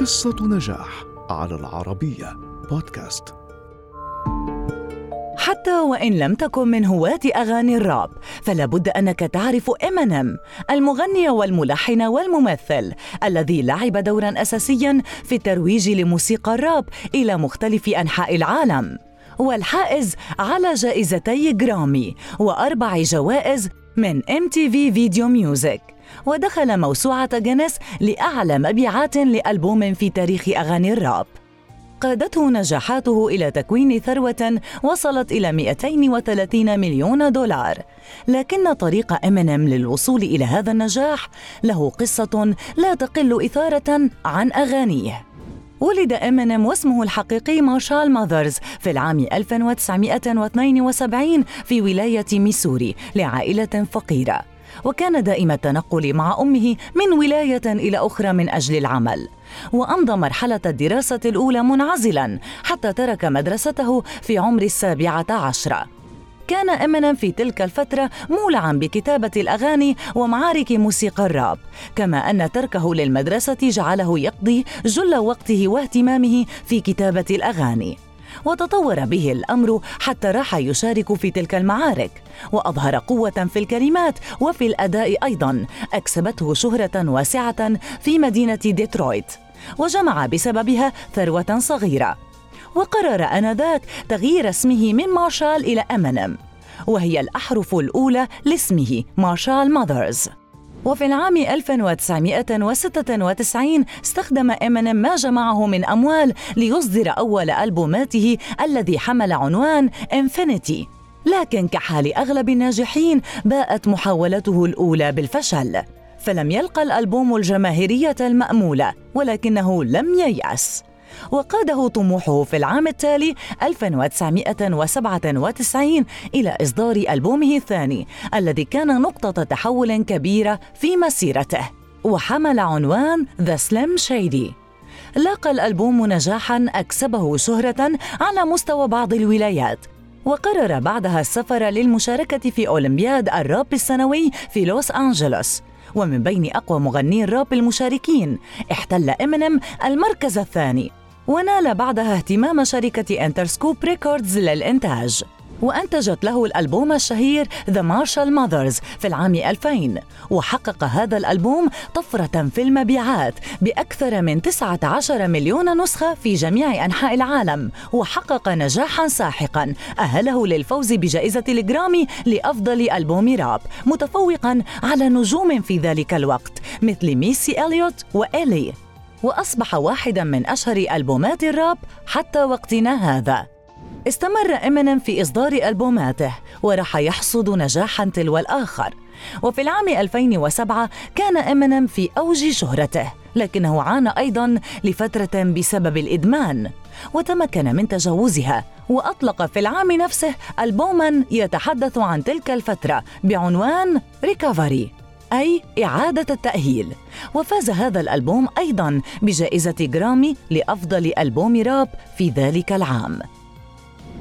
قصة نجاح على العربية بودكاست. حتى وإن لم تكن من هواة أغاني الراب فلا بد أنك تعرف إمينيم المغني والملحن والممثل الذي لعب دورا أساسيا في الترويج لموسيقى الراب إلى مختلف أنحاء العالم. والحائز على جائزتي جرامي وأربع جوائز من MTV Video Music ودخل موسوعة جينيس لأعلى مبيعات لألبوم في تاريخ أغاني الراب. قادته نجاحاته إلى تكوين ثروة وصلت إلى 230 مليون دولار. لكن طريق إمينيم للوصول إلى هذا النجاح له قصة لا تقل إثارة عن أغانيه. ولد إمينيم واسمه الحقيقي مارشال ماذرز في العام 1972 في ولاية ميسوري لعائلة فقيرة. وكان دائم التنقل مع أمه من ولاية إلى أخرى من أجل العمل. وأمضى مرحلة الدراسة الأولى منعزلا حتى ترك مدرسته في عمر السابعة عشره كان امينيم في تلك الفترة مولعا بكتابة الأغاني ومعارك موسيقى الراب كما أن تركه للمدرسة جعله يقضي جل وقته واهتمامه في كتابة الأغاني. وتطور به الأمر حتى راح يشارك في تلك المعارك. وأظهر قوة في الكلمات وفي الأداء أيضا. أكسبته شهرة واسعة في مدينة ديترويت. وجمع بسببها ثروة صغيرة. وقرر آنذاك تغيير اسمه من مارشال إلى امينيم وهي الأحرف الأولى لاسمه مارشال ماذرز. وفي العام 1996 استخدم إمينيم ما جمعه من أموال ليصدر أول ألبوماته الذي حمل عنوان Infinite لكن كحال أغلب الناجحين باءت محاولته الأولى بالفشل. فلم يلقى الألبوم الجماهيرية المأمولة ولكنه لم ييأس. وقاده طموحه في العام التالي 1997 إلى إصدار ألبومه الثاني الذي كان نقطة تحول كبيرة في مسيرته. وحمل عنوان The Slim Shady. لاقى الألبوم نجاحا أكسبه شهرة على مستوى بعض الولايات. وقرر بعدها السفر للمشاركة في أولمبياد الراب السنوي في لوس أنجلوس. ومن بين أقوى مغني الراب المشاركين احتل إمينيم المركز الثاني. ونال بعدها اهتمام شركة Interscope Records للإنتاج. وأنتجت له الألبوم الشهير The Marshall Mathers في العام 2000 وحقق هذا الألبوم طفرة في المبيعات بأكثر من 19 مليون نسخة في جميع أنحاء العالم. وحقق نجاحا ساحقا. أهله للفوز بجائزة الجرامي لأفضل ألبوم راب متفوقا على نجوم في ذلك الوقت مثل ميسي إليوت وإلي وأصبح واحدا من أشهر ألبومات الراب حتى وقتنا هذا. استمر إمينيم في إصدار ألبوماته وراح يحصد نجاحا تلو الآخر. وفي العام 2007 كان إمينيم في أوج شهرته لكنه عانى أيضا لفترة بسبب الإدمان وتمكن من تجاوزها وأطلق في العام نفسه ألبوما يتحدث عن تلك الفترة بعنوان Recovery أي إعادة التأهيل. وفاز هذا الألبوم أيضا بجائزة جرامي لأفضل ألبوم راب في ذلك العام.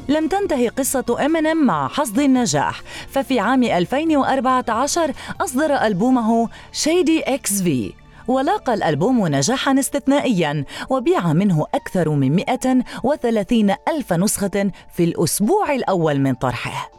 لم تنتهي قصة إمينيم مع حصد النجاح ففي عام 2014 أصدر ألبومه شيدي إكس في ولاقى الألبوم نجاحا استثنائيا وبيع منه أكثر من 130 ألف نسخة في الأسبوع الأول من طرحه.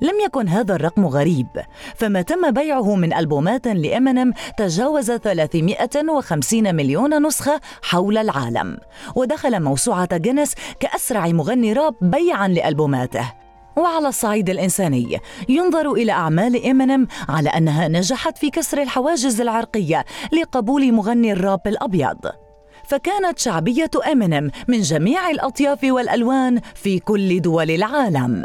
لم يكن هذا الرقم غريب. فما تم بيعه من ألبومات لإمينيم تجاوز 350 مليون نسخة حول العالم. ودخل موسوعة جينيس كأسرع مغني راب بيعا لألبوماته. وعلى الصعيد الإنساني ينظر إلى أعمال إمينيم على أنها نجحت في كسر الحواجز العرقية لقبول مغني الراب الأبيض. فكانت شعبية إمينيم من جميع الأطياف والألوان في كل دول العالم.